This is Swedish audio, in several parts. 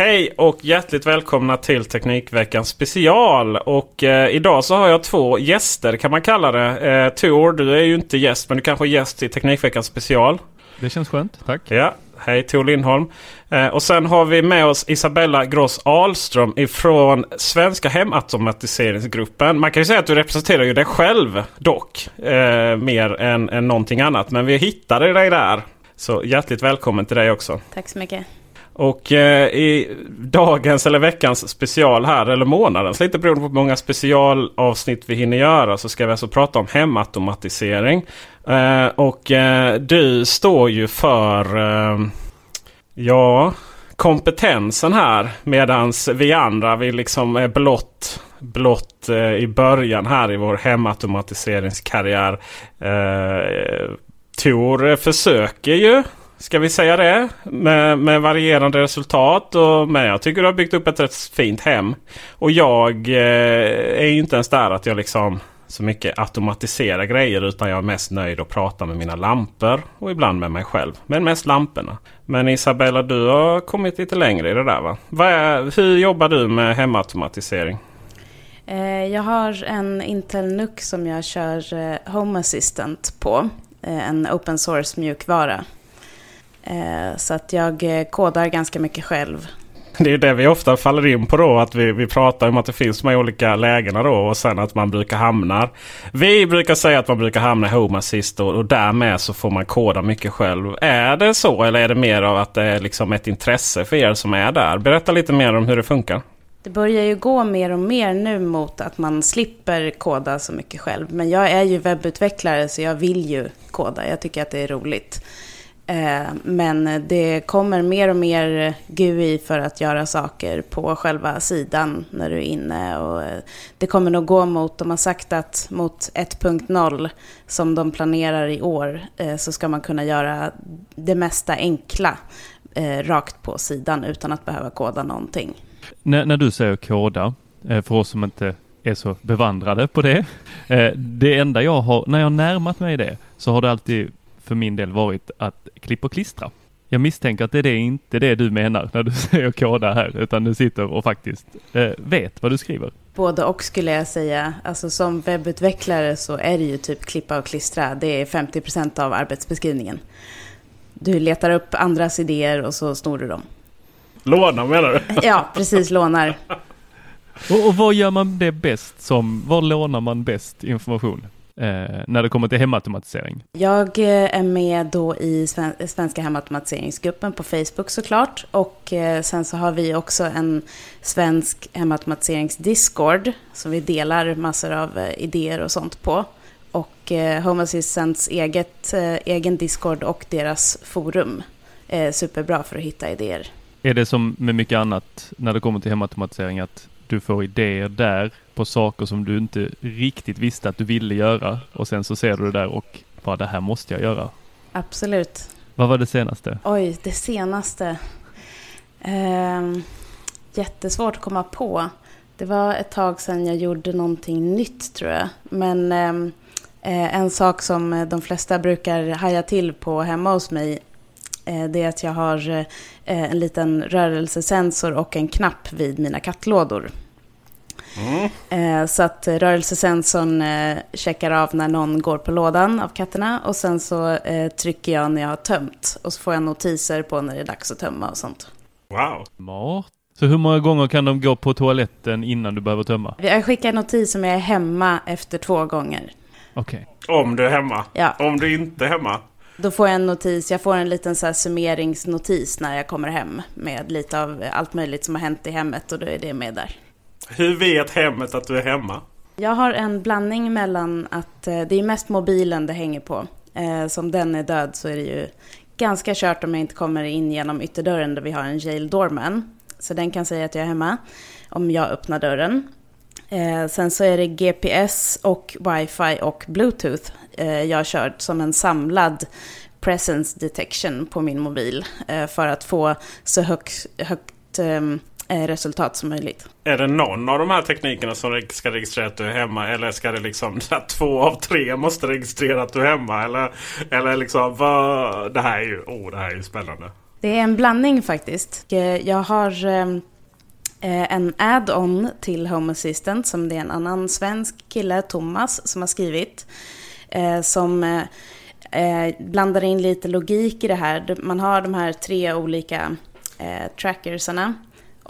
Hej och hjärtligt välkomna till Teknikveckan special. Och eh, idag så har jag två gäster kan man kalla det. Eh, Tor, du är ju inte gäst men du kanske är gäst i Teknikveckan special. Det känns skönt, tack. Ja, hej Tor Lindholm. Eh, och sen har vi med oss Isabella Gross Ahlström ifrån Svenska Hemautomatiseringsgruppen. Man kan ju säga att du representerar ju dig själv dock. Eh, mer än, än någonting annat. Men vi hittade dig där. Så hjärtligt välkommen till dig också. Tack så mycket. Och eh, i dagens eller veckans special här, eller månadens, lite beroende på hur många specialavsnitt vi hinner göra, så ska vi alltså prata om hemautomatisering. Eh, och eh, du står ju för, eh, ja, kompetensen här. Medans vi andra, vi liksom är blott, blott eh, i början här i vår hemautomatiseringskarriär. Eh, Tor försöker ju Ska vi säga det? Med, med varierande resultat. Och, men jag tycker du har byggt upp ett rätt fint hem. Och jag eh, är ju inte ens där att jag liksom så mycket automatiserar grejer. Utan jag är mest nöjd att prata med mina lampor. Och ibland med mig själv. Men mest lamporna. Men Isabella, du har kommit lite längre i det där va? Vad är, hur jobbar du med hemautomatisering? Eh, jag har en Intel NUC som jag kör eh, Home Assistant på. Eh, en open source mjukvara. Eh, Så att jag eh, kodar ganska mycket själv. Det är ju det vi ofta faller in på då. Att vi, vi pratar om att det finns de här olika lägena då. Och sen att man brukar hamna. Vi brukar säga att man brukar hamna i Home Assist. Och, och därmed så får man koda mycket själv. Är det så? Eller är det mer av att det är liksom ett intresse för er som är där? Berätta lite mer om hur det funkar. Det börjar ju gå mer och mer nu mot att man slipper koda så mycket själv. Men jag är ju webbutvecklare så jag vill ju koda. Jag tycker att det är roligt. Eh, men det kommer mer och mer GUI för att göra saker på själva sidan när du är inne. Och eh, det kommer nog gå mot, de har sagt att mot 1.0 som de planerar i år eh, så ska man kunna göra det mesta enkla rakt på sidan utan att behöva koda någonting. När, när du säger koda, för oss som inte är så bevandrade på det. Det enda jag har, när jag närmat mig det, så har det alltid för min del varit att klippa och klistra. Jag misstänker att det är det, inte det du menar när du säger koda här, utan du sitter och faktiskt eh, vet vad du skriver. Både och skulle jag säga. Alltså som webbutvecklare så är det ju typ klippa och klistra. Det är 50% av arbetsbeskrivningen. Du letar upp andras idéer och så snor du dem. Låna menar du? Ja, precis, lånar. Och, och vad gör man det bäst som, var lånar man bäst information? Eh, när det kommer till hemautomatisering? Jag eh, är med då i Sven- Svenska hemautomatiseringsgruppen på Facebook såklart. Och eh, sen så har vi också en svensk hemautomatiserings-discord. Som vi delar massor av eh, idéer och sånt på. Och eh, Home Assistants eget, egen discord och deras forum. är superbra för att hitta idéer. Är det som med mycket annat när det kommer till hemautomatisering att du får idéer där på saker som du inte riktigt visste att du ville göra och sen så ser du det där och bara det här måste jag göra. Absolut. Vad var det senaste? Oj, det senaste. Ehm, jättesvårt att komma på. Det var ett tag sedan jag gjorde någonting nytt tror jag. Men ehm, Eh, en sak som eh, de flesta brukar haja till på hemma hos mig eh, det är att jag har eh, en liten rörelsesensor och en knapp vid mina kattlådor. Eh, Så att rörelsesensorn eh, checkar av när någon går på lådan av katterna och sen så eh, trycker jag när jag har tömt och så får jag notiser på när det är dags att tömma och sånt. Wow. Smart. Så hur många gånger kan de gå på toaletten innan du behöver tömma? Jag skickar notis om jag är hemma efter två gånger. Okej. Om du är hemma. Ja. Om du inte är hemma. Då får jag en notis, jag får en liten så här summeringsnotis när jag kommer hem med lite av allt möjligt som har hänt i hemmet och då är det med där. Hur vet hemmet att du är hemma? Jag har en blandning mellan att eh, det är mest mobilen det hänger på. Eh, som den är död så är det ju ganska kört om jag inte kommer in genom ytterdörren där vi har en jail doorman. Så den kan säga att jag är hemma om jag öppnar dörren. Eh, sen så är det GPS och wifi och bluetooth eh, jag kör kört som en samlad presence detection på min mobil. Eh, för att få så högt, högt ehm, resultat som möjligt. Är det någon av de här teknikerna som ska registrera att du är hemma? Eller ska det liksom två av tre måste registrera att du är hemma? Eller, eller liksom vad? Det här är ju, oh, det här är ju spännande. Det är en blandning faktiskt. Eh, Jag har ehm, eh, en add-on till Home Assistant som det är en annan svensk kille, Thomas, som har skrivit. eh, Som eh, eh, blandar in lite logik i det här. Man har de här tre olika eh, trackersarna.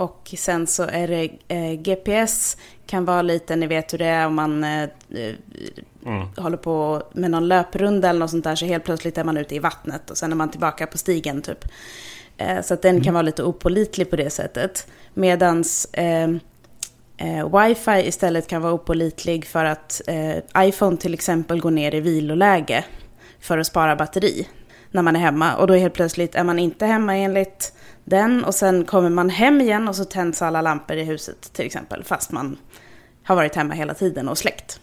Och sen så är det eh, GPS kan vara lite, ni vet hur det är om man eh, eh, håller på med någon löprunda eller något sånt där så helt plötsligt är man ute i vattnet och sen är man tillbaka på stigen typ. Eh, så att den kan vara lite opålitlig på det sättet. Medans eh, eh, wifi istället kan vara opålitlig för att iPhone till exempel går ner i viloläge för att spara batteri när man är hemma. Och då helt plötsligt är man inte hemma enligt den och sen kommer man hem igen och så tänds alla lampor i huset till exempel fast man har varit hemma hela tiden och släckt.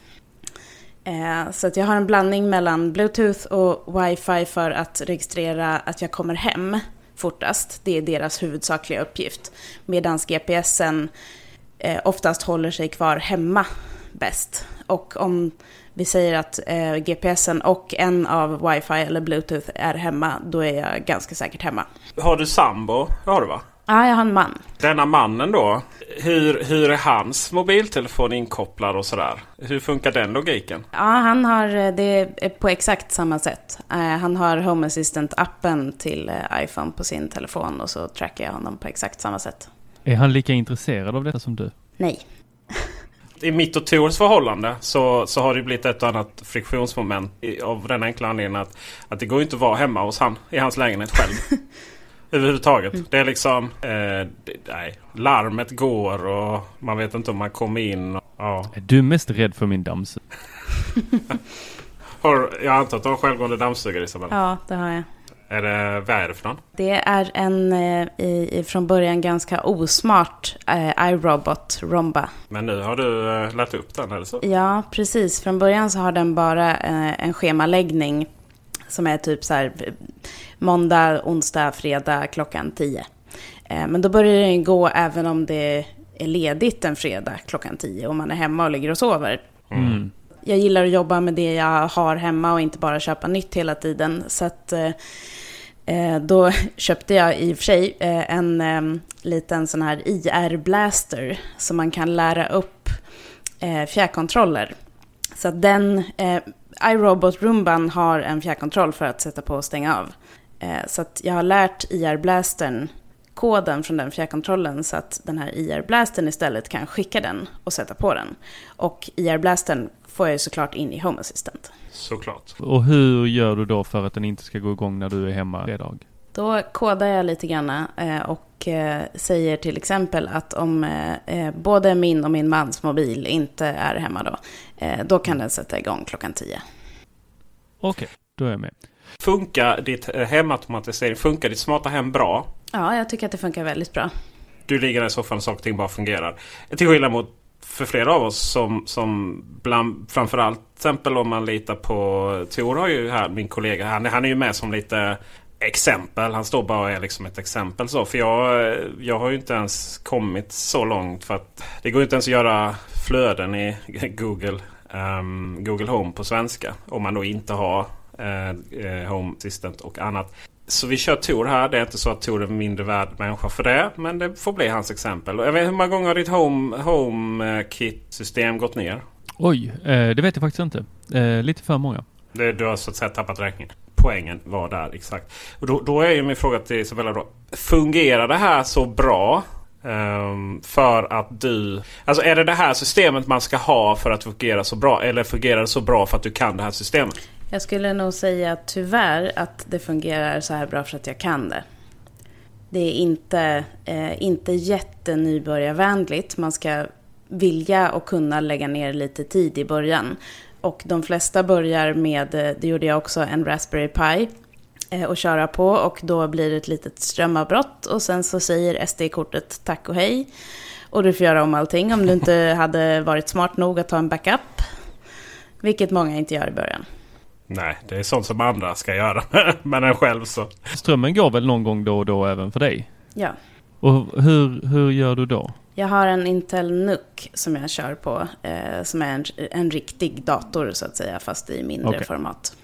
Eh, Så att jag har en blandning mellan bluetooth och wifi för att registrera att jag kommer hem fortast. Det är deras huvudsakliga uppgift. Medan GPSen eh, oftast håller sig kvar hemma bäst. Och om vi säger att eh, GPSen och en av wifi eller bluetooth är hemma, då är jag ganska säkert hemma. Har du sambo? Det har du va? Ja, jag har en man. Denna mannen då. Hur, hur är hans mobiltelefon inkopplad och sådär? Hur funkar den logiken? Ja, han har eh, det på exakt samma sätt. Eh, Han har Home Assistant-appen till eh, iPhone på sin telefon och så trackar jag honom på exakt samma sätt. Är han lika intresserad av detta som du? Nej. I mitt och Tors förhållande så, så har det blivit ett och annat friktionsmoment av den enkla anledningen att, att det går inte att vara hemma hos han i hans lägenhet själv. Överhuvudtaget. Det är liksom... Eh, det, nej. Larmet går och man vet inte om man kommer in. Och, ja. Är du mest rädd för min dammsugare? Har, jag antar att du har självgående dammsugare Isabella? Ja, det har jag. Är det, vad är det för någon? Det är en eh, i, i, från början ganska osmart eh, iRobot Romba. Men nu har du eh, lärt upp den eller så? Ja, precis. Från början så har den bara eh, en schemaläggning som är typ så här måndag, onsdag, fredag klockan 10. Eh, men då börjar den gå även om det är ledigt en fredag klockan 10 och man är hemma och ligger och sover. Mm. Jag gillar att jobba med det jag har hemma och inte bara köpa nytt hela tiden. Så att eh, eh, då köpte jag i och för sig eh, en eh, liten sån här IR-blaster som man kan lära upp eh, fjärrkontroller. Så att den, iRobot Roomban har en fjärrkontroll för att sätta på och stänga av. Eh, så att jag har lärt IR-blastern koden från den fjärrkontrollen så att den här IR-blastern istället kan skicka den och sätta på den. Och IR-blastern får jag ju såklart in i Home Assistant. Såklart. Och hur gör du då för att den inte ska gå igång när du är hemma fredag? Då kodar jag lite grann eh, och eh, säger till exempel att om eh, eh, både min och min mans mobil inte är hemma då, då kan den sätta igång klockan 10. Okej, då är jag med. Funkar ditt hemautomatisering, funkar ditt smarta hem bra? Ja, jag tycker att det funkar väldigt bra. Du ligger där i soffan och saker och ting bara fungerar. Till skillnad mot för flera av oss som, som bland, framförallt till exempel om man litar på Tor har ju här, min kollega, han, han är ju med som lite exempel. Han står bara och är liksom ett exempel så. För jag, jag har ju inte ens kommit så långt för att det går ju inte ens att göra flöden i Google um, Google Home på svenska. Om man då inte har uh, Home Assistant och annat. Så vi kör Tor här. Det är inte så att Tor är mindre värd människa för det. Men det får bli hans exempel. Jag vet hur många gånger har ditt Home, home Kit-system gått ner? Oj, eh, det vet jag faktiskt inte. Eh, lite för många. Det, du har så att säga tappat räkningen. Poängen var där exakt. Och då, då är ju min fråga till Isabella då. Fungerar det här så bra Um, för att du... Alltså är det det här systemet man ska ha för att fungera så bra? Eller fungerar det så bra för att du kan det här systemet? Jag skulle nog säga tyvärr att det fungerar så här bra för att jag kan det. Det är inte, eh, inte jättenybörjarvänligt. Man ska vilja och kunna lägga ner lite tid i början. Och de flesta börjar med, eh, det gjorde jag också, en Raspberry Pi eh, och köra på och då blir det ett litet strömavbrott och sen så säger SD-kortet tack och hej. Och du får göra om allting om du inte hade varit smart nog att ta en backup. Vilket många inte gör i början. Nej, det är sånt som andra ska göra. Men en själv så. Strömmen går väl någon gång då och då även för dig? Ja. Och hur, hur gör du då? Jag har en Intel NUC som jag kör på. Eh, som är en, en riktig dator så att säga, fast i mindre okay. format.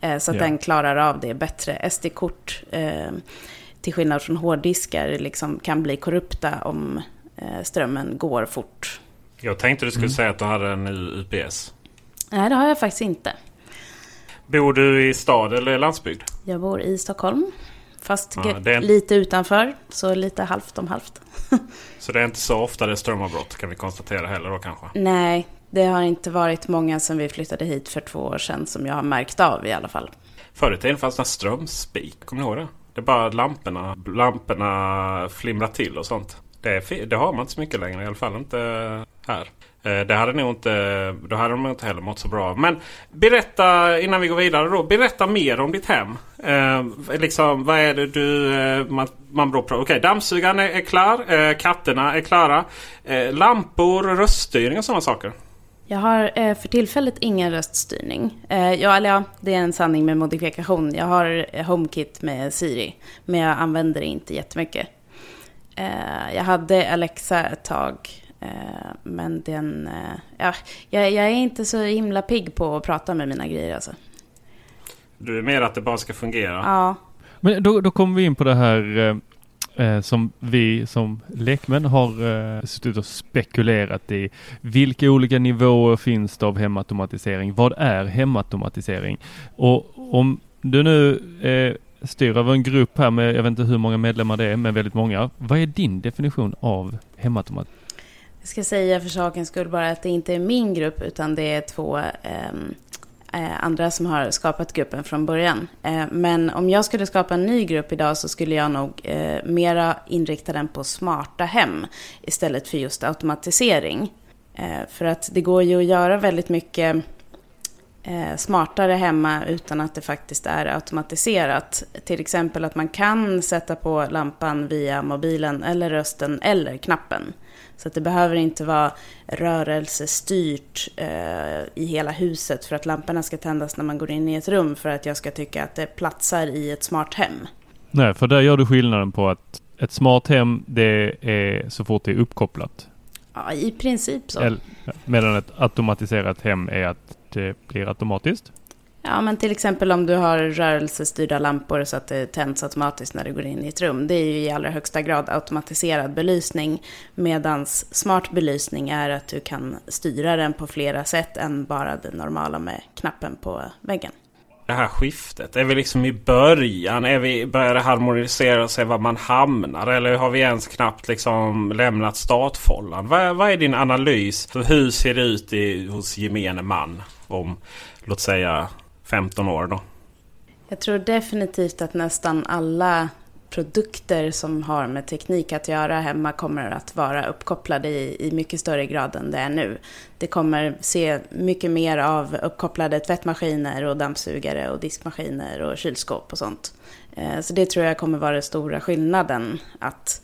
Eh, så att yeah. den klarar av det bättre. SD-kort, eh, till skillnad från hårddiskar, liksom kan bli korrupta om eh, strömmen går fort. Jag tänkte du skulle mm. säga att du hade en UPS. Nej, det har jag faktiskt inte. Bor du i stad eller landsbygd? Jag bor i Stockholm. Fast ja, är... lite utanför, så lite halvt om halvt. så det är inte så ofta det är strömavbrott kan vi konstatera heller då kanske? Nej, det har inte varit många som vi flyttade hit för två år sedan som jag har märkt av i alla fall. Förut i tiden fanns det strömspik, kommer ni ihåg det? Det är bara lamporna, lamporna flimrar till och sånt. Det, det har man inte så mycket längre, i alla fall inte eh, här. Eh, det hade nog inte, då hade de inte heller mått så bra. Men berätta innan vi går vidare då. Berätta mer om ditt hem. Eh, liksom, vad är det du... Eh, man, man beror på. Okej, okay, dammsugaren är, är klar. Eh, katterna är klara. Eh, lampor, röststyrning och sådana saker. Jag har eh, för tillfället ingen röststyrning. Eh, ja, eller ja, det är en sanning med modifikation. Jag har HomeKit med Siri. Men jag använder det inte jättemycket jag hade Alexa ett tag. Eh, men den, eh, ja, jag, jag, är inte så himla pigg på att prata med mina grejer alltså. Du är mer att det bara ska fungera? Ja. Men då, då kommer vi in på det här eh, eh som vi som lekmän har eh, suttit och spekulerat i. Vilka olika nivåer finns det av hemautomatisering? Vad är hemautomatisering? Och om du nu eh, styr över en grupp här med, jag vet inte hur många medlemmar det är, men väldigt många. Vad är din definition av hemautomat? Jag ska säga för sakens skull bara att det inte är min grupp utan det är två ehm, eh, andra som har skapat gruppen från början. Eh, men om jag skulle skapa en ny grupp idag så skulle jag nog eh, mera inrikta den på smarta hem istället för just automatisering. Eh, för att det går ju att göra väldigt mycket smartare hemma utan att det faktiskt är automatiserat. Till exempel att man kan sätta på lampan via mobilen eller rösten eller knappen. Så att det behöver inte vara rörelsestyrt eh, i hela huset för att lamporna ska tändas när man går in i ett rum för att jag ska tycka att det platsar i ett smart hem. Nej, för där gör du skillnaden på att ett smart hem det är så fort det är uppkopplat. Ja, i princip så. Medan ett automatiserat hem är att det blir automatiskt. Ja, men till exempel om du har rörelsestyrda lampor så att det tänds automatiskt när du går in i ett rum. Det är ju i allra högsta grad automatiserad belysning. Medan smart belysning är att du kan styra den på flera sätt än bara det normala med knappen på väggen. Det här skiftet, är vi liksom i början? Är vi, börjar det harmonisera sig var man hamnar? Eller har vi ens knappt liksom lämnat startfållan? Vad, vad är din analys? Hur ser det ut i, hos gemene man? Om, låt säga 15 år då? Jag tror definitivt att nästan alla produkter som har med teknik att göra hemma kommer att vara uppkopplade i, i mycket större grad än det är nu. Det kommer se mycket mer av uppkopplade tvättmaskiner och dammsugare och diskmaskiner och kylskåp och sånt. Eh, så det tror jag kommer vara den stora skillnaden. Att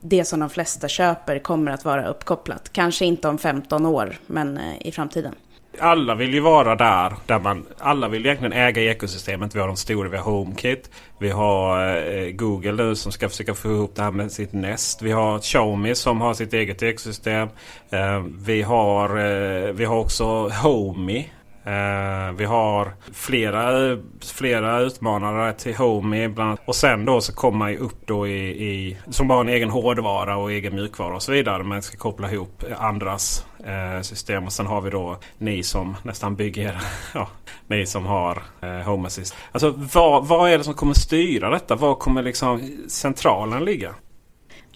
det som de flesta köper kommer att vara uppkopplat. Kanske inte om 15 år, men eh, i framtiden alla vill ju vara där. där man, alla vill egentligen äga ekosystemet. Vi har de stora. Vi har HomeKit. Vi har eh, Google nu som ska försöka få ihop det här med sitt Nest. Vi har Xiaomi som har sitt eget ekosystem. Eh, vi, har, eh, vi har också Homey Eh, vi har flera, flera utmanare till Homey. Bland annat. Och sen då så kommer man ju upp då i, i, som har en egen hårdvara och egen mjukvara och så vidare. Man ska koppla ihop andras eh, system. Och sen har vi då ni som nästan bygger, ja, ni som har eh, Home Assist. Alltså vad, vad är det som kommer styra detta? Var kommer liksom centralen ligga?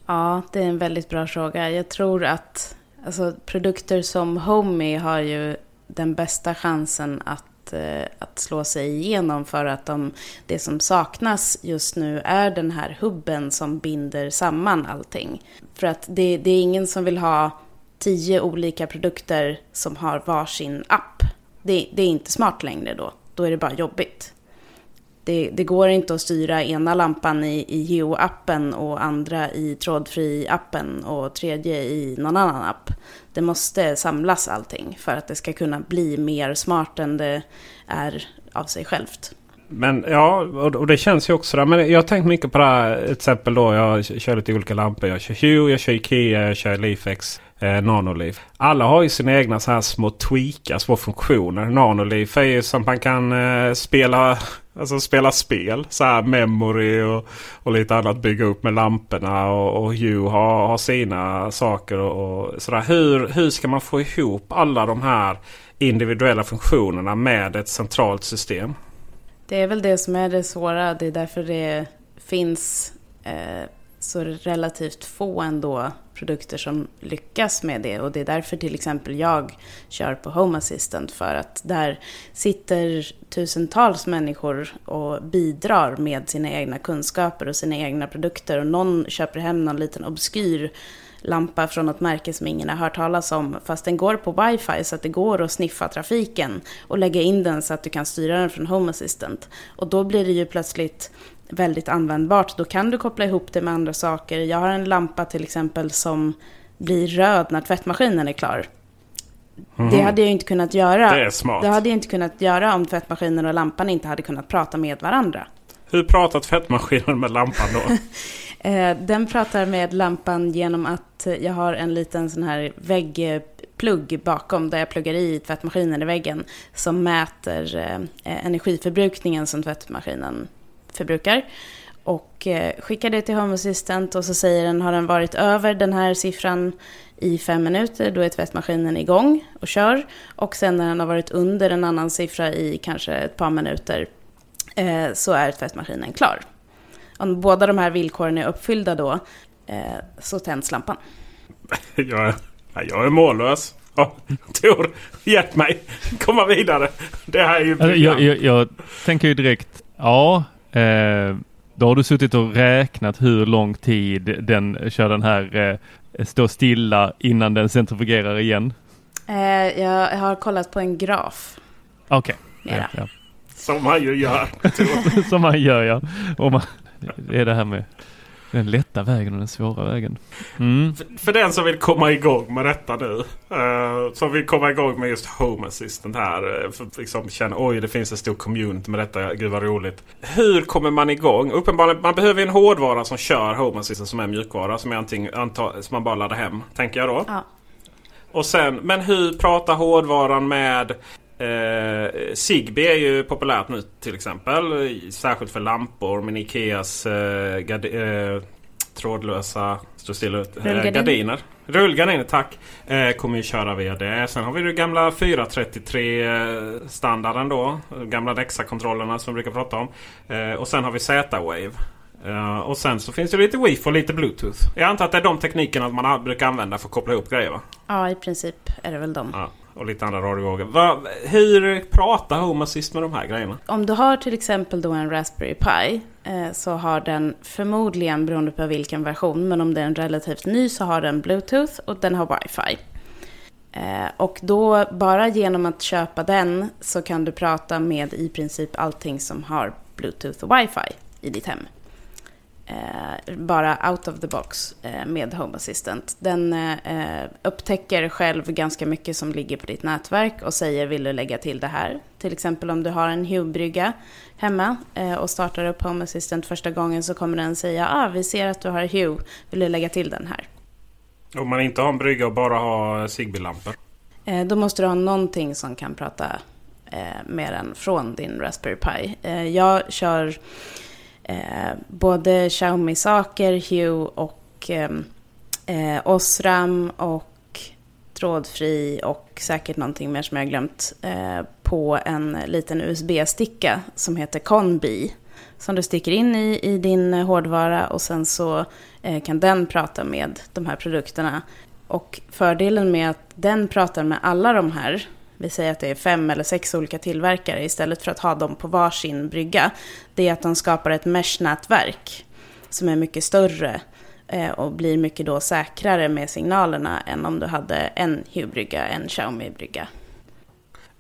Ja, det är en väldigt bra fråga. Jag tror att alltså, produkter som Homey har ju den bästa chansen att, eh, att slå sig igenom för att de, det som saknas just nu är den här hubben som binder samman allting. För att det, det är ingen som vill ha tio olika produkter som har varsin app. Det, det är inte smart längre då. Då är det bara jobbigt. Det, det, går inte att styra ena lampan i, i Geo-appen och andra i trådfri-appen och tredje i någon annan app. Det måste samlas allting för att det ska kunna bli mer smart än det är av sig självt. Men ja, och det känns ju också där. Men jag har tänkt mycket på det här. Till exempel då jag kör lite olika lampor. Jag kör Hue, jag kör Ikea, jag kör Leafex eh, Nanoleaf. Alla har ju sina egna så här små tweakar, små funktioner. Nanoleaf är ju som man kan eh, spela Alltså spela spel. Så här memory och, och lite annat bygga upp med lamporna. Och, och har, har sina saker. Och, och sådär. Hur, hur ska man få ihop alla de här individuella funktionerna med ett centralt system? Det är väl det som är det svåra. Det är därför det finns eh, så relativt få ändå produkter som lyckas med det. Och det är därför till exempel jag kör på Home Assistant. För att där sitter tusentals människor och bidrar med sina egna kunskaper och sina egna produkter. Och någon köper hem någon liten obskyr lampa från något märke som ingen har hört talas om. Fast den går på wifi så att det går att sniffa trafiken och lägga in den så att du kan styra den från Home Assistant. Och då blir det ju plötsligt väldigt användbart. Då kan du koppla ihop det med andra saker. Jag har en lampa till exempel som blir röd när tvättmaskinen är klar. Mm. Det mhm. hade jag inte kunnat göra. Det är smart. Det hade jag inte kunnat göra om tvättmaskinen och lampan inte hade kunnat prata med varandra. Hur pratar tvättmaskinen med lampan då? Eh, den pratar med lampan genom att jag har en liten sån här väggplugg bakom där jag pluggar i tvättmaskinen i väggen som mäter eh, energiförbrukningen som tvättmaskinen förbrukar. Och eh, skickar det till Home Assistant och så säger den, har den varit över den här siffran i fem minuter, då är tvättmaskinen igång och kör. Och sen när den har varit under en annan siffra i kanske ett par minuter eh, så är tvättmaskinen klar. Om båda de här villkoren är uppfyllda då eh, så tänds lampan. Jag är, jag är mållös. Ja, Tor, hjälp mig komma vidare. Det här är ju alltså, jag, jag, jag tänker ju direkt, ja, Eh, då har du suttit och räknat hur lång tid den kör den här eh, stå stilla innan den centrifugerar igen? Eh, jag har kollat på en graf. Okej. Okay. Ja, ja. Som man ju gör. Som man gör ja. Och man, det är det här med den lätta vägen och den svåra vägen. Mm. För, för, den som vill komma igång med detta nu. Uh, som vill komma igång med just Home Assistant här. Uh, för liksom känna oj det finns en stor community med detta. Gud vad roligt. Hur kommer man igång? Uppenbarligen man behöver en hårdvara som kör Home Assistant som är mjukvara. Som, är anting, anta, som man bara laddar hem. Tänker jag då. Ja. Och sen, men hur pratar hårdvaran med Eh, Zigbee är ju populärt nu till exempel. Särskilt för lampor. Men Ikeas eh, eh, trådlösa stå stilla, eh, gardiner. Rullgardiner, tack. Eh, kommer ju köra via det. Sen har vi den gamla 433 eh, standarden då. Gamla Dexa-kontrollerna som vi brukar prata om. Eh, och sen har vi Z-Wave. Uh, och sen så finns det lite Wi-Fi och lite Bluetooth. Jag antar att det är de teknikerna man brukar använda för att koppla ihop grejer va? Ja, i princip är det väl de. Ja och lite andra radiovågor. hur pratar Home Assist med de här grejerna? Om du har till exempel då en Raspberry Pi eh, så har den förmodligen, beroende på vilken version, men om det är en relativt ny så har den Bluetooth och den har Wi-Fi. Eh, och då, bara genom att köpa den så kan du prata med i princip allting som har Bluetooth och Wi-Fi i ditt hem eh, bara out of the box eh, med Home Assistant. Den eh, upptäcker själv ganska mycket som ligger på ditt nätverk och säger vill du lägga till det här. Till exempel om du har en Hue-brygga hemma eh, och startar upp Home Assistant första gången så kommer den säga ah, vi ser att du har Hue, vill du lägga till den här? Om man inte har en brygga och bara har Zigbee-lampor? Eh, då måste du ha någonting som kan prata eh, med den från din Raspberry Pi. Jag kör eh, både Xiaomi-saker, Hue och ehm, eh, Osram och trådfri och säkert någonting mer som jag har glömt eh, på en liten USB-sticka som heter Conbi som du sticker in i, i din hårdvara och sen så eh, kan den prata med de här produkterna. Och fördelen med att den pratar med alla de här vi säger att det är fem eller sex olika tillverkare istället för att ha dem på varsin brygga, det är att de skapar ett mesh-nätverk som är mycket större eh, och blir mycket då säkrare med signalerna än om du hade en Hue-brygga, en Xiaomi-brygga.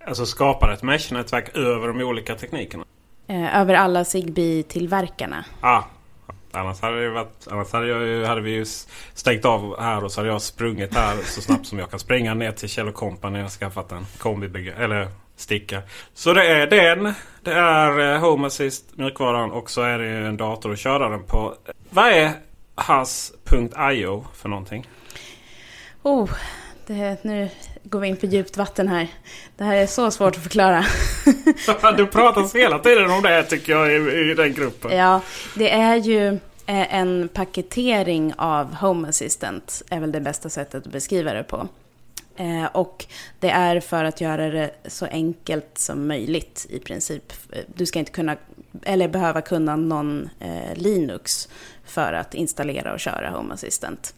Alltså skapar ett mesh-nätverk över de olika teknikerna? Eh, över alla Zigbee-tillverkarna. Ah, Annars hade, det varit, annars hade, jag, hade vi ju stängt av här och så hade jag sprungit här så snabbt som jag kan springa ner till Kjell Company och skaffat en kombi eller sticka. Så det är den. Det är eh, Home Assist mjukvaran och så är det en dator att köra den på. Vad är has.io för någonting? Oh, det, nu går vi in på djupt vatten här. Det här är så svårt att förklara. du pratar hela tiden om det tycker jag i, i den gruppen. Ja, det är ju eh, en paketering av Home Assistant. är väl det bästa sättet att beskriva det på. Eh, och det är för att göra det så enkelt som möjligt i princip. Du ska inte kunna, eller behöva kunna någon eh, Linux för att installera och köra Home Assistant.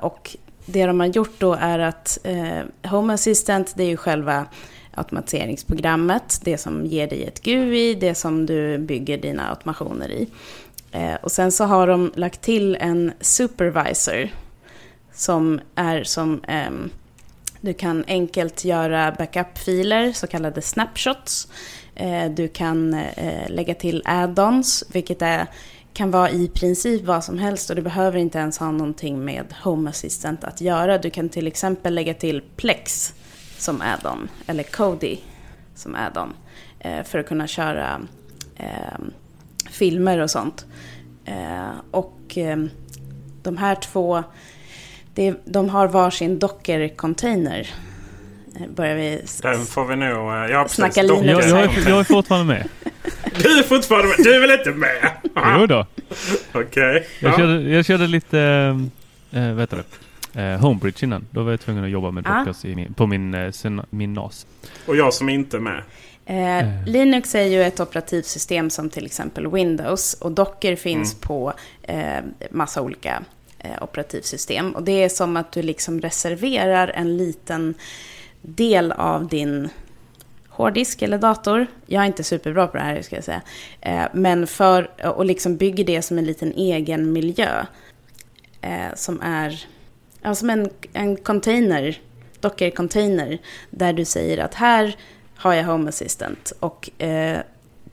och det de har gjort då är att eh, Home Assistant, det är ju själva automatiseringsprogrammet, det som ger dig ett GUI, det som du bygger dina automationer i. Eh, och sen så har de lagt till en supervisor som är som eh, du kan enkelt göra backup-filer, så kallade snapshots. Eh, du kan eh, lägga till add-ons, vilket är kan vara i princip vad som helst och du behöver inte ens ha någonting med Home Assistant att göra. Du kan till exempel lägga till Plex som add-on eller Kodi som add-on eh, för att kunna köra eh, filmer och sånt. Eh, och eh, de här två, det, de har varsin Docker-container. Eh, börjar vi Den får vi nog... Eh, ja, snacka Linux. Jag, jag, är, jag är fortfarande med. Du är fortfarande med. Du är väl inte med? Jo då. Okej. Okay. Jag, ja. körde, jag körde lite, äh, vad heter det? Äh, Homebridge innan. Då var jag tvungen att jobba med ah. Dockers min, på min, äh, min NAS. Och jag som inte är med. Eh, Linux är ju ett operativsystem som till exempel Windows och Docker finns mm. på eh, massa olika eh, operativsystem. Och det är som att du liksom reserverar en liten del av din hårddisk eller dator. Jag är inte superbra på det här, ska jag säga. Eh, men för, och liksom bygger det som en liten egen miljö. Eh, som är ja, som en, en container, Docker-container. Där du säger att här har jag Home Assistant. Och eh,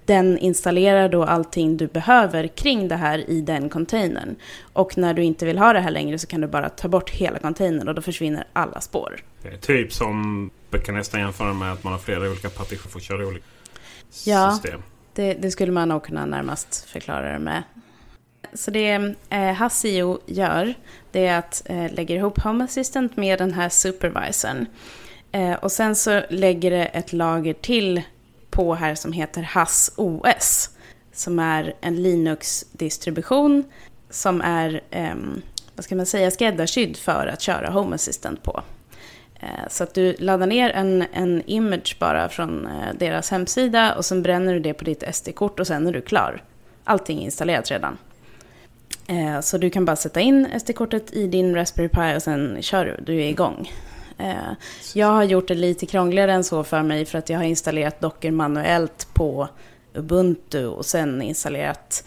den installerar då allting du behöver kring det här i den containern. Och när du inte vill ha det här längre så kan du bara ta bort hela containern och då försvinner alla spår. Eh, typ som man kan nästan jämföra med att man har flera olika partitioner för att köra olika ja, system. Det, det skulle man nog kunna närmast förklara det med. Så det eh, Hasio gör, det är att eh, lägga ihop Home Assistant med den här supervisorn. Eh, och sen så lägger det ett lager till på här som heter Hass OS. Som är en Linux-distribution som är, eh, vad ska man säga, skräddarsydd för att köra Home Assistant på. Eh, så att du laddar ner en, en image bara från eh, deras hemsida och sen bränner du det på ditt SD-kort och sen är du klar. Allting är installerat redan. Eh, så du kan bara sätta in SD-kortet i din Raspberry Pi och sen kör du, du är igång. Jag har gjort det lite krångligare än så för mig för att jag har installerat Docker manuellt på Ubuntu och sen installerat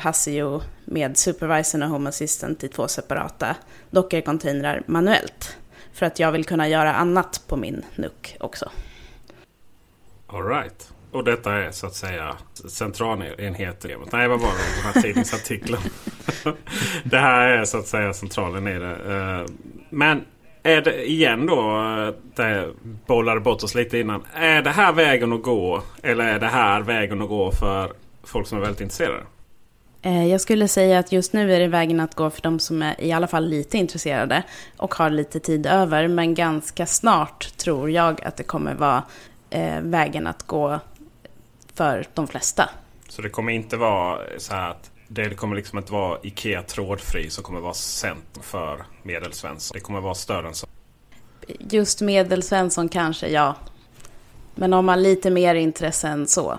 Hasio med Supervisor och Home Assistant i två separata Docker-containrar manuellt. För att jag vill kunna göra annat på min NUC också. Alright. Och detta är så att säga centralenheten. Nej, vad var det? Den här tidningsartikeln. det här är så att säga centralen i det. Eh, men är det igen då, eh, det bollade bort oss lite innan. Är det här vägen att gå? Eller är det här vägen att gå för folk som är väldigt intresserade? Eh, jag skulle säga att just nu är det vägen att gå för de som är i alla fall lite intresserade och har lite tid över. Men ganska snart tror jag att det kommer vara eh, vägen att gå för de flesta. Så det kommer inte vara så här att det kommer liksom inte vara Ikea trådfri som kommer vara centrum för medelsvensson. Det kommer vara större än så. Just medelsvensson kanske, ja. Men om man lite mer intresse än så.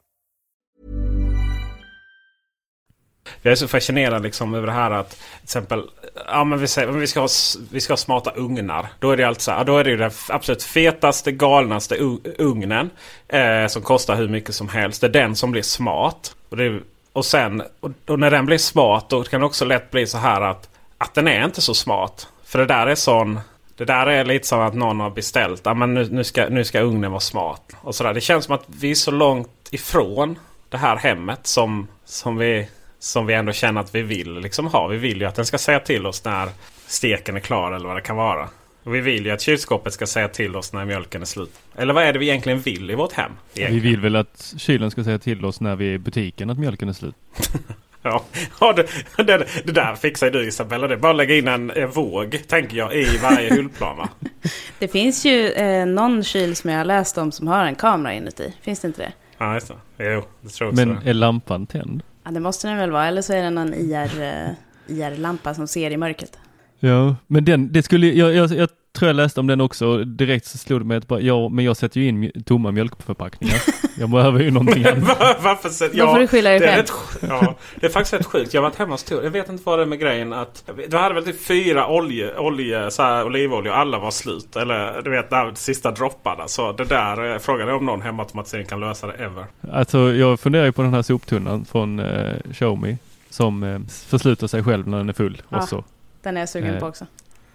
Jag är så fascinerad liksom över det här att till exempel ja, men vi, säger, vi, ska ha, vi ska ha smarta ugnar. Då är det alltså, ja, då är det den absolut fetaste, galnaste ugnen eh, som kostar hur mycket som helst. Det är den som blir smart. Och, det, och sen och, och, när den blir smart då kan det också lätt bli så här att, att den är inte så smart. För det där är sån det där är lite som att någon har beställt. Ja, men nu, nu, ska, nu ska ugnen vara smart. Och sådär. Det känns som att vi är så långt ifrån det här hemmet som, som vi som vi ändå känner att vi vill liksom ha. Vi vill ju att den ska säga till oss när steken är klar eller vad det kan vara. Och vi vill ju att kylskåpet ska säga till oss när mjölken är slut. Eller vad är det vi egentligen vill i vårt hem? Egentligen? Vi vill väl att kylen ska säga till oss när vi är i butiken att mjölken är slut. ja, ja det, det, det, där fixar du Isabella. Det är bara att lägga in en, en våg, tänker jag, i varje hyllplan va? Det finns ju eh, någon kyl som jag har läst om som har en kamera inuti. Finns det inte det? Ja, just det. Jo, det tror jag också Men är lampan tänd? Ja, det måste den väl vara. Eller så är det någon IR, eh, IR-lampa som ser i mörkret. Ja, men den, det skulle, jag, jag, jag tror jag läste om den också. Direkt så slog det mig att bara, ja, men jag sätter ju in tomma mjölkförpackningar. jag behöver ju någonting annat. Varför sätter, ja, Då får du skylla dig det ja, det är faktiskt rätt sjukt. Jag har varit hemma hos Tor. Jag vet inte vad det är med grejen att du hade väl typ fyra olje, olje så här, olivolja och alla var slut. Eller du vet, där sista dropparna. Så det där eh, frågade jag om någon hemautomatisering kan lösa det ever. Alltså jag funderar ju på den här soptunnan från eh, Xiaomi. Som eh, försluter sig själv när den är full. Ja, och så. Den är jag sugen eh, på också.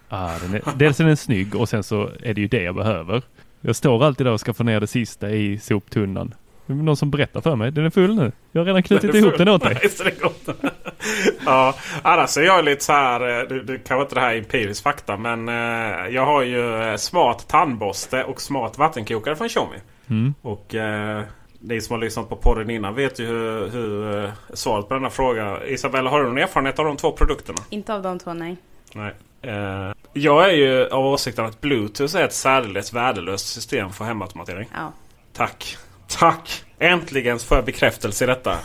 Ah, den är, dels är den snygg och sen så är det ju det jag behöver. Jag står alltid där och ska få ner det sista i soptunnan. Det är någon som berättar för mig. Den är full nu. Jag har redan knutit ihop den åt dig. ja, annars är jag lite så här. Du, du kanske inte det här är empirisk fakta. Men eh, jag har ju eh, smart tandborste och smart vattenkokare från Xiaomi. Mm. Och eh, ni som har lyssnat på podden innan vet ju hur, hur eh, svaret på denna fråga. Isabella, har du någon erfarenhet av de två produkterna? Inte av de två, nej. Nej. Uh, jag är ju av åsikten att Bluetooth är ett särdeles värdelöst system för hemautomatisering. Ja. Tack. Tack! Äntligen får jag bekräftelse i detta.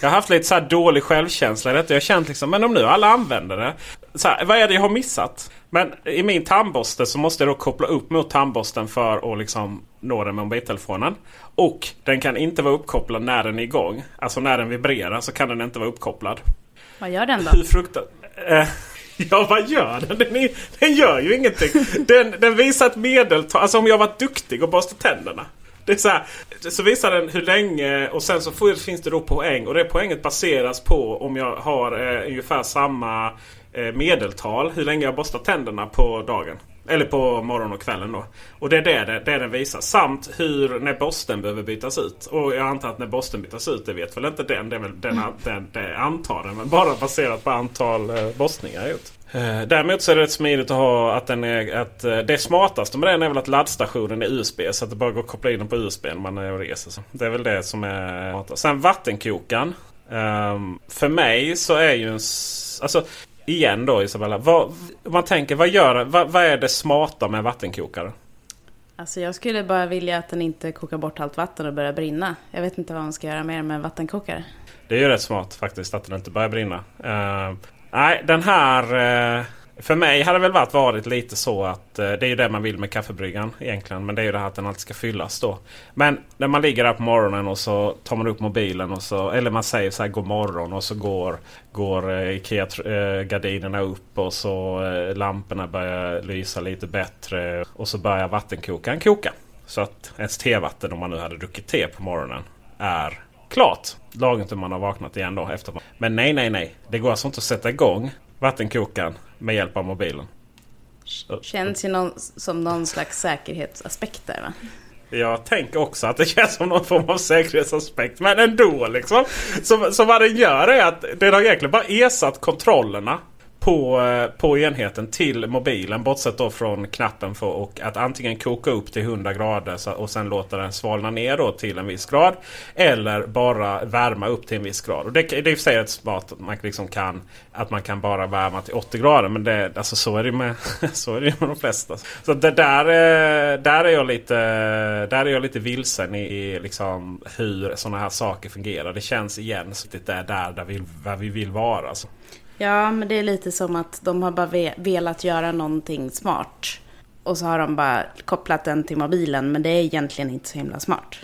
Jag har haft lite så dålig självkänsla i detta. Jag har känt liksom, men om nu alla använder det. Så här, vad är det jag har missat? Men i min tandborste så måste jag då koppla upp mot tandborsten för att liksom nå den med mobiltelefonen. Och den kan inte vara uppkopplad när den är igång. Alltså när den vibrerar så kan den inte vara uppkopplad. Vad gör den då? Hur fruktat... Eh, Ja, vad gör den? Den, är, den gör ju ingenting. Den, den visar ett medeltal. Alltså om jag varit duktig och borstat tänderna. Det är så, här, så visar den hur länge och sen så får, finns det då poäng. Och det poänget baseras på om jag har eh, ungefär samma eh, medeltal. Hur länge jag borstar tänderna på dagen. Eller på morgonen och kvällen då. Och det är det, det den visar. Samt hur när borsten behöver bytas ut. Och jag antar att när borsten bytas ut, det vet väl inte den. Det är väl den, mm. den, det antar den. Men bara baserat på antal eh, borstningar gjort. Eh, däremot så är det rätt smidigt att ha att den är att eh, det smartaste med den är väl att laddstationen är USB. Så att det bara går att koppla in den på USB när man är och reser. Så det är väl det som är smartast. Sen vattenkokaren. Um, för mig så är ju en... Alltså igen då Isabella. Vad, man tänker, vad, gör, vad, vad är det smarta med vattenkokare? Alltså jag skulle bara vilja att den inte kokar bort allt vatten och börjar brinna. Jag vet inte vad man ska göra mer med en vattenkokare. Det är ju rätt smart faktiskt att den inte börjar brinna. Uh, nej, den här... Uh, för mig hade det väl varit, varit lite så att eh, det är ju det man vill med kaffebryggan egentligen. Men det är ju det här att den alltid ska fyllas då. Men när man ligger där på morgonen och så tar man upp mobilen och så eller man säger så här god morgon och så går, går eh, Ikea-gardinerna eh, upp och så lamporna börjar lysa lite bättre. Och så börjar vattenkokaren koka. Så att ens tevatten om man nu hade druckit te på morgonen är klart. Lagom till man har vaknat igen då. Efter. Men nej, nej, nej. Det går alltså inte att sätta igång vattenkokaren med hjälp av mobilen. Känns ju någon, som någon slags säkerhetsaspekt där va? Jag tänker också att det känns som någon form av säkerhetsaspekt. Men ändå liksom. Så, så vad den gör är att den har egentligen bara ersatt kontrollerna på, eh, på enheten till mobilen. Bortsett då från knappen för och att antingen koka upp till 100 grader så, och sen låta den svalna ner då till en viss grad. Eller bara värma upp till en viss grad. Och det, det är i och för sig smart att man, liksom kan, att man kan bara värma till 80 grader. Men det, alltså, så, är det med, så är det med de flesta. Så det där, eh, där, är jag lite, där är jag lite vilsen i, i liksom hur sådana här saker fungerar. Det känns igen så det är där, där, vi, där vi vill vara. Alltså. Ja, men det är lite som att de har bara velat göra någonting smart. Och så har de bara kopplat den till mobilen, men det är egentligen inte så himla smart.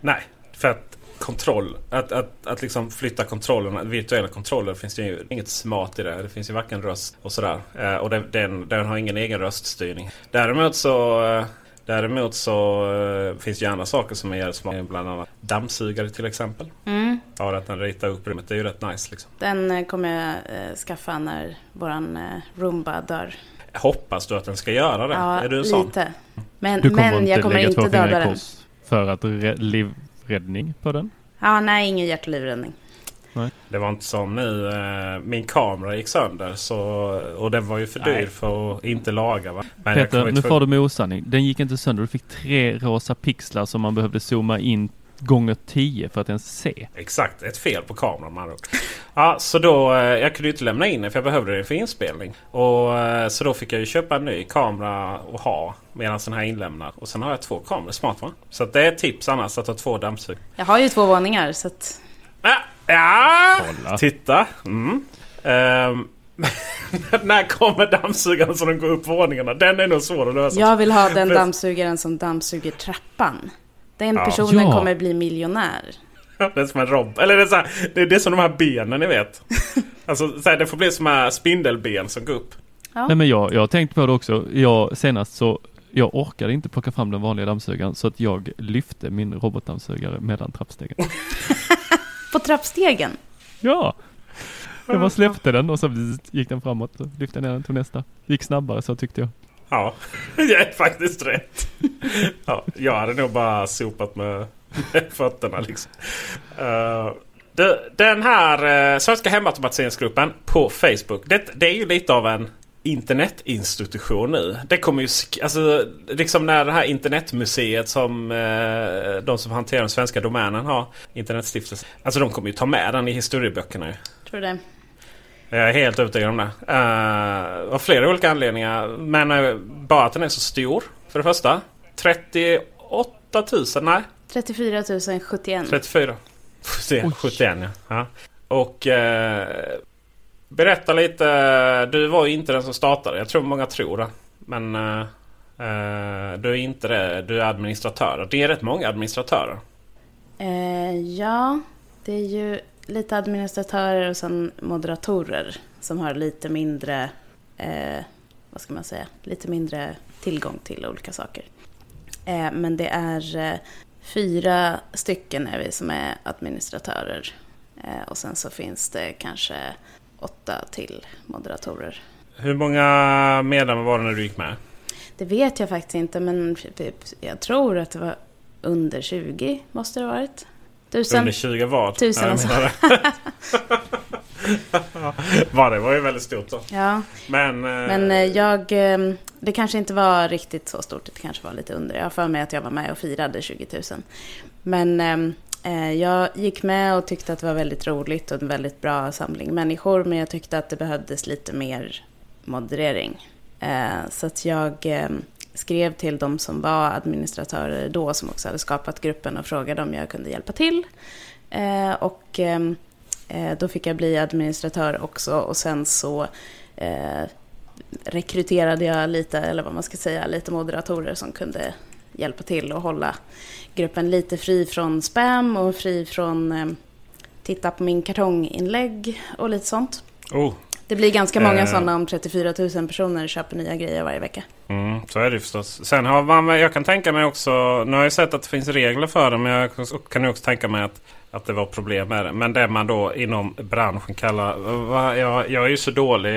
Nej, för att kontroll, att, att, att liksom flytta kontrollerna, virtuella kontroller finns det ju inget smart i det. Det finns ju varken röst och sådär. Eh, och den, den, den, har ingen egen röststyrning. Däremot så eh, Däremot så uh, finns det ju andra saker som är jävligt smarta. Bland annat dammsugare till exempel. Mm. Ja, att den ritar upp rummet. Det är ju rätt nice. Liksom. Den uh, kommer jag uh, skaffa när våran Roomba dör. Hoppas du att den ska göra det? Ja, är du sån? lite. Men, du kommer men jag kommer inte döda den. För att livräddning på den? Ja, nej, ingen hjärt och livräddning. Nej. Det var inte som nu. Eh, min kamera gick sönder. Så, och den var ju för dyr Nej. för att inte laga. Va? Men Peter, nu får du med osanning. Den gick inte sönder. Du fick tre rosa pixlar som man behövde zooma in gånger tio för att ens se. Exakt, ett fel på kameran man Ja, så då, eh, jag kunde ju inte lämna in den för jag behövde den för inspelning. Och, eh, så då fick jag ju köpa en ny kamera och ha medan den här inlämnad. Och sen har jag två kameror, smart va? Så det är ett tips annars att ha två dammsug. Jag har ju två våningar så att... Ja, Ja, Kolla. titta. Mm. Um, när kommer dammsugaren som går upp våningarna? Den är nog svår att lösa. Jag vill ha den dammsugaren som dammsuger trappan. Den ja. personen ja. kommer bli miljonär. Det är som en rob. Eller det är, så här, det är, det är som de här benen ni vet. alltså så här, det får bli som här spindelben som går upp. Ja. Nej men jag, jag har tänkt på det också. Jag, senast så jag orkade inte plocka fram den vanliga dammsugaren så att jag lyfte min robotdammsugare mellan trappstegen. På trappstegen? Ja! Jag bara släppte den och så gick den framåt. och lyfte ner den till nästa. Gick snabbare så tyckte jag. Ja, det är faktiskt rätt. Ja, jag hade nog bara sopat med fötterna liksom. Uh, den här uh, Svenska hemautomatiseringsgruppen på Facebook. Det, det är ju lite av en internetinstitution nu. Det kommer ju... Alltså, liksom när det här internetmuseet som eh, de som hanterar den svenska domänen har. Internetstiftelsen. Alltså de kommer ju ta med den i historieböckerna ju. Tror det. Jag är helt övertygad om det. Uh, av flera olika anledningar. Men uh, bara att den är så stor. För det första. 38 000, nej. 34 071. 34. 71 ja. ja. Och uh, Berätta lite. Du var ju inte den som startade. Jag tror många tror det. Men uh, uh, du är inte det. Du är administratör. Det är rätt många administratörer. Uh, ja, det är ju lite administratörer och sen moderatorer som har lite mindre, vad ska man säga, lite mindre tillgång till olika saker. men det är fyra stycken är vi som är administratörer. och sen så finns det kanske åtta till moderatorer. Hur många medlemmar var det när du gick med? Det vet jag faktiskt inte, men jag tror att det var under 20 måste det ha varit. Tusen. Under 20 vad? Tusen alltså. var det var ju väldigt stort då. Ja. Men, eh, men eh, jag... Eh, det kanske inte var riktigt så stort. Det kanske var lite under. Jag har för mig att jag var med och firade 20 000. Men Eh, Eh, jag gick med och tyckte att det var väldigt roligt och en väldigt bra samling människor, men jag tyckte att det behövdes lite mer moderering. Eh, så att jag eh, skrev till de som var administratörer då, som också hade skapat gruppen och frågade om jag kunde hjälpa till. Och då fick jag bli administratör också och sen så rekryterade jag lite, eller vad man ska säga, lite moderatorer som kunde hjälpa till och hålla gruppen lite fri från spam och fri från eh, titta på min kartonginlägg och lite sånt. Oh. Det blir ganska många Eh. sådana om 34 000 personer köper nya grejer varje vecka. Mm, så är det förstås. Sen har man, jag kan tänka mig också, nu har jag sett att det finns regler för det men jag kan också tänka mig att, att det var problem med det. Men det man då inom branschen kallar, va, jag, jag är ju så dålig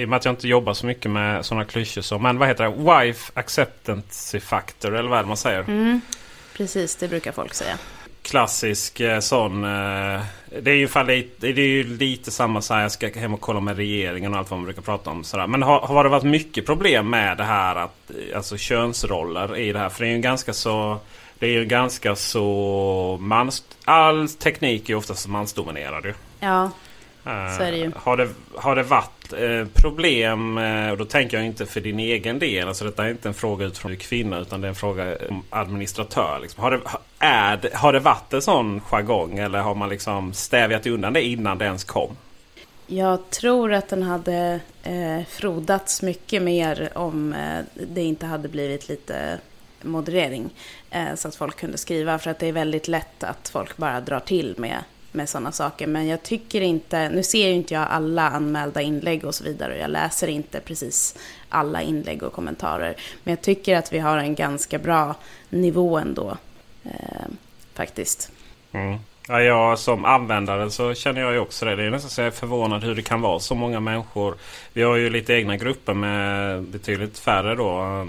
i och med att jag inte jobbar så mycket med sådana klyschor som, men vad heter det? Wife acceptance factor eller vad är det man säger? Mm. Precis, det brukar folk säga. Klassisk eh, sån. Eh, det är ju fall det är ju lite samma så här. Jag ska hem och kolla med regeringen och allt vad man brukar prata om. Sådär. Men har, har det varit mycket problem med det här att eh, alltså könsroller i det här? För det är ju ganska så. Det är ju ganska så mans... All teknik är ju oftast mansdominerad ju. Ja, Så är det ju. Har det, har det varit eh, problem, eh, och då tänker jag inte för din egen del. Alltså detta är inte en fråga utifrån du är kvinna utan det är en fråga om administratör. Liksom. Har, det, är det, har det varit en sån jargong eller har man liksom stävjat undan det innan det ens kom? jag tror att den hade eh, frodats mycket mer om eh, det inte hade blivit lite moderering. Eh, så att folk kunde skriva, för att det är väldigt lätt att folk bara drar till med, med sådana saker. Men jag tycker inte, nu ser ju inte jag alla anmälda inlägg och så vidare och jag läser inte precis alla inlägg och kommentarer. Men jag tycker att vi har en ganska bra nivå ändå, eh, faktiskt. Mm. Ja, jag som användare så känner jag ju också det. Det är nästan så jag är förvånad hur det kan vara så många människor. Vi har ju lite egna grupper med betydligt färre då.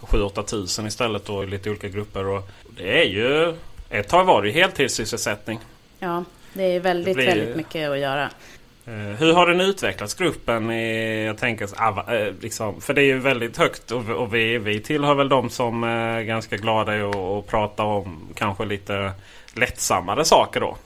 7-8 tusen istället då i lite olika grupper. Och det är ju... Ett tag var det ju heltidssysselsättning. Ja, det är väldigt, Det blir- väldigt mycket att göra. Eh, Hur har den utvecklats gruppen? I, jag tänker, ah, eh, liksom, för det är ju väldigt högt och, och vi, vi tillhör väl de som är ganska glada i att prata om kanske lite lättsammare saker då.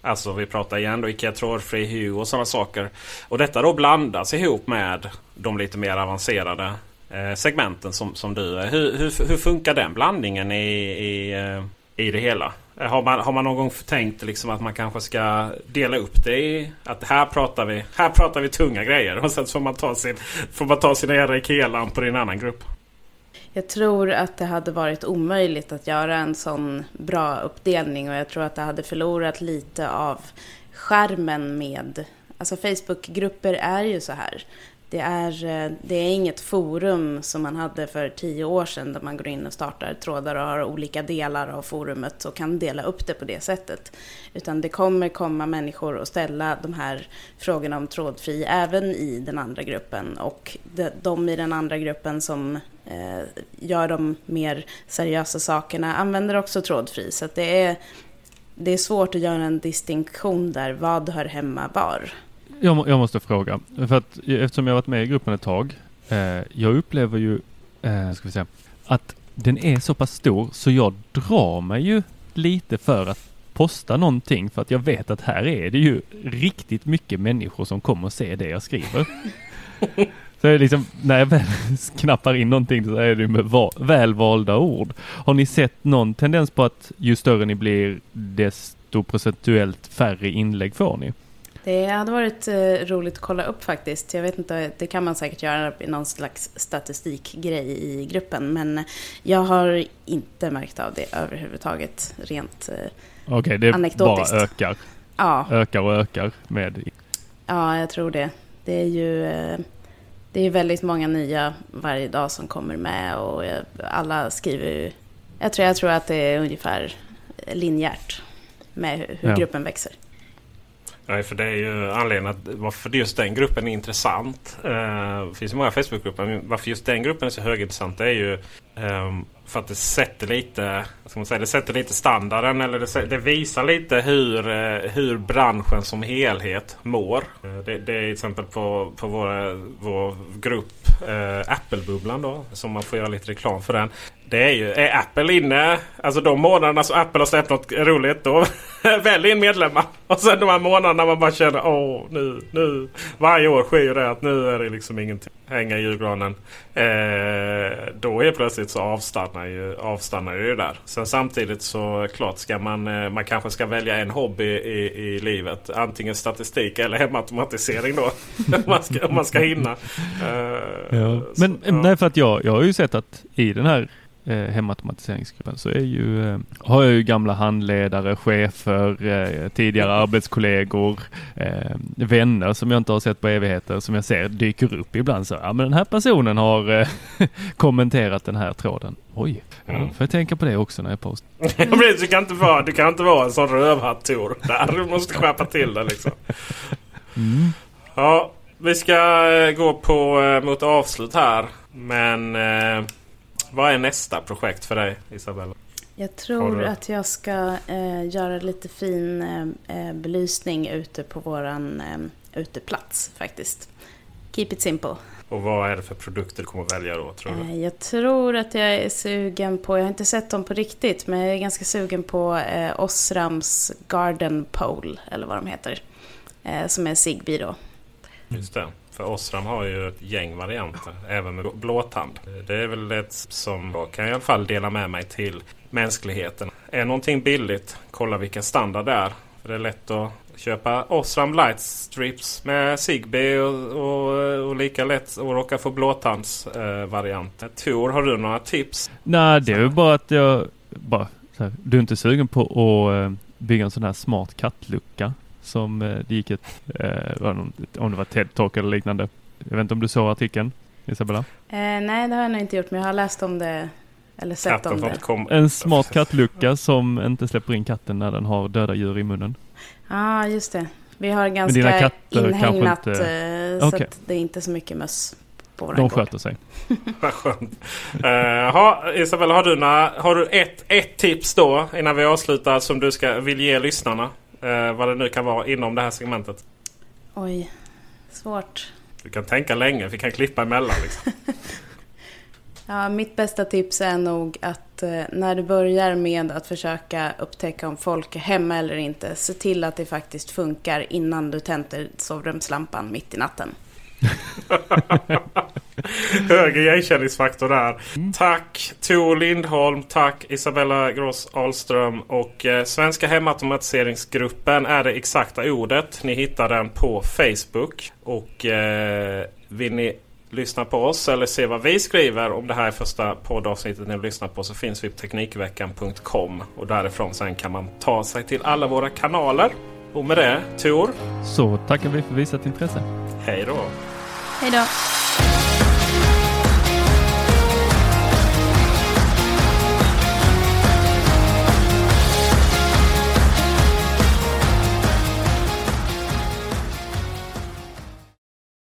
Alltså vi pratar igen då Ikea trådfri hue och sådana saker. Och detta då blandas ihop med de lite mer avancerade eh, segmenten som, som du är. Hur, hur, hur funkar den blandningen i, i, eh, i det hela? Eh, har man, har man någon gång tänkt liksom att man kanske ska dela upp det i att här pratar vi, här pratar vi tunga grejer och sen får man ta, sin, får man ta sina jävla Ikea-lampor i en annan grupp. Jag tror att det hade varit omöjligt att göra en sån bra uppdelning och jag tror att det hade förlorat lite av skärmen med... Alltså Facebookgrupper är ju så här. Det är, eh, det är inget forum som man hade för tio år sedan där man går in och startar trådar och har olika delar av forumet och kan dela upp det på det sättet. Utan det kommer komma människor och ställa de här frågorna om trådfri även i den andra gruppen. Och de, de i den andra gruppen som eh, gör de mer seriösa sakerna använder också trådfri. Så att det, är, det är svårt att göra en distinktion där. Vad hör hemma var? Jag, jag måste fråga, för att eftersom jag varit med i gruppen ett tag, eh, jag upplever ju, eh, ska vi säga, att den är så pass stor så jag drar mig ju lite för att posta någonting för att jag vet att här är det ju riktigt mycket människor som kommer se det jag skriver. Så är det liksom, när jag väl knappar in någonting så är det med va- välvalda ord. Har ni sett någon tendens på att ju större ni blir desto procentuellt färre inlägg får ni? Det hade varit eh, roligt att kolla upp faktiskt. Jag vet inte, det kan man säkert göra i någon slags statistikgrej i gruppen. Men jag har inte märkt av det överhuvudtaget. Rent, eh, Okej, det bara Anekdotiskt. ökar. ja, Ökar och ökar med... ja, jag tror det. Det är ju eh, det är väldigt många nya varje dag som kommer med och alla skriver ju... Jag tror, jag tror att det är ungefär linjärt med hur, hur Ja. gruppen växer. Nej, för det är ju anledningen att varför just den gruppen är intressant. Eh, det finns ju många Facebookgrupper. Men varför just den gruppen är så högintressant det är ju ehm, för att det sätter lite, ska man säga, det sätter lite standarden. Eller det, det visar lite hur, eh, hur branschen som helhet mår. Eh, det, det är till exempel på, på vår, vår grupp eh, Apple-bubblan då. Som man får göra lite reklam för den. Det är ju, är Apple inne, alltså de månaderna som Apple har släppt något roligt då välj in medlemmar. Och sen de här månaderna man bara känner åh nu, nu. Varje år sker ju det att nu är det liksom ingenting. Hänga i julgranen. Eh, då är plötsligt så avstannar ju, avstannar ju det där. Sen samtidigt så klart ska man, eh, man kanske ska välja en hobby i, i livet. Antingen statistik eller hemautomatisering då. om, man ska, om man ska hinna. Eh, ja. Men så, nej för att jag, jag har ju sett att i den här eh, hemautomatiseringsgruppen så är ju, eh, har jag ju gamla handledare, chefer, eh, tidigare arbetskollegor, eh, vänner som jag inte har sett på evigheter som jag ser dyker upp ibland så, ja men den här personen har eh, kommenterat den här tråden. Oj, mm. får jag tänka på det också när jag postar. du, kan inte vara, du kan inte vara en sån rövhatt Tor. Du måste skärpa till det liksom. Mm. Ja, vi ska eh, gå på, eh, mot avslut här. Men vad är nästa projekt för dig Isabella? Jag tror att jag ska eh, göra lite fin eh, eh, belysning ute på våran eh, uteplats faktiskt. Keep it simple. Och vad är det för produkter du kommer att välja då? Tror du? Eh, jag tror att jag är sugen på, jag har inte sett dem på riktigt, men jag är ganska sugen på eh, Osrams Garden Pole, eller vad de heter. Eh, som är Zigbee då. Just det. För Osram har ju ett gäng varianter. Även med blåtand. Det är väl ett som jag kan i alla fall dela med mig till mänskligheten. Är någonting billigt, kolla vilken standard det är. För det är lätt att köpa Osram Light Strips med Zigbee och, och, och lika lätt att råka få blåtandsvariant. Eh, Tor, har du några tips? Nej, det är ju bara att jag... Bara, här, du är inte sugen på att eh, bygga en sån här smart kattlucka? Som eh, det gick ett, eh, om det var TED-talk eller liknande. Jag vet inte om du såg artikeln, Isabella? Eh, nej, det har jag nog inte gjort, men jag har läst om det eller sett Katten om det. Kom. En smart kattlucka som inte släpper in katten när den har döda djur i munnen. Ja, ah, just det. Vi har ganska inhägnat inte... så okay. att det är inte så mycket möss på våran De sköter sig. Vad skönt. Uh, Isabella, har du, några, har du ett, ett tips då innan vi avslutar som du ska, vill ge lyssnarna? Eh, vad det nu kan vara inom det här segmentet. Oj, svårt. Du kan tänka länge, vi kan klippa emellan. Liksom. ja, mitt bästa tips är nog att eh, när du börjar med att försöka upptäcka om folk är hemma eller inte, se till att det faktiskt funkar innan du tänder sovrumslampan mitt i natten. Hög igenkänningsfaktor där. Mm. Tack Tor Lindholm. Tack Isabella Gross Ahlström. Och eh, Svenska Hemautomatiseringsgruppen är det exakta ordet. Ni hittar den på Facebook. Och eh, vill ni lyssna på oss eller se vad vi skriver om det här är första poddavsnittet ni lyssnar på så finns vi på Teknikveckan.com. Och därifrån sen kan man ta sig till alla våra kanaler. Och med det, Tor. Så tackar vi för visat intresse. Hej då. Hej då.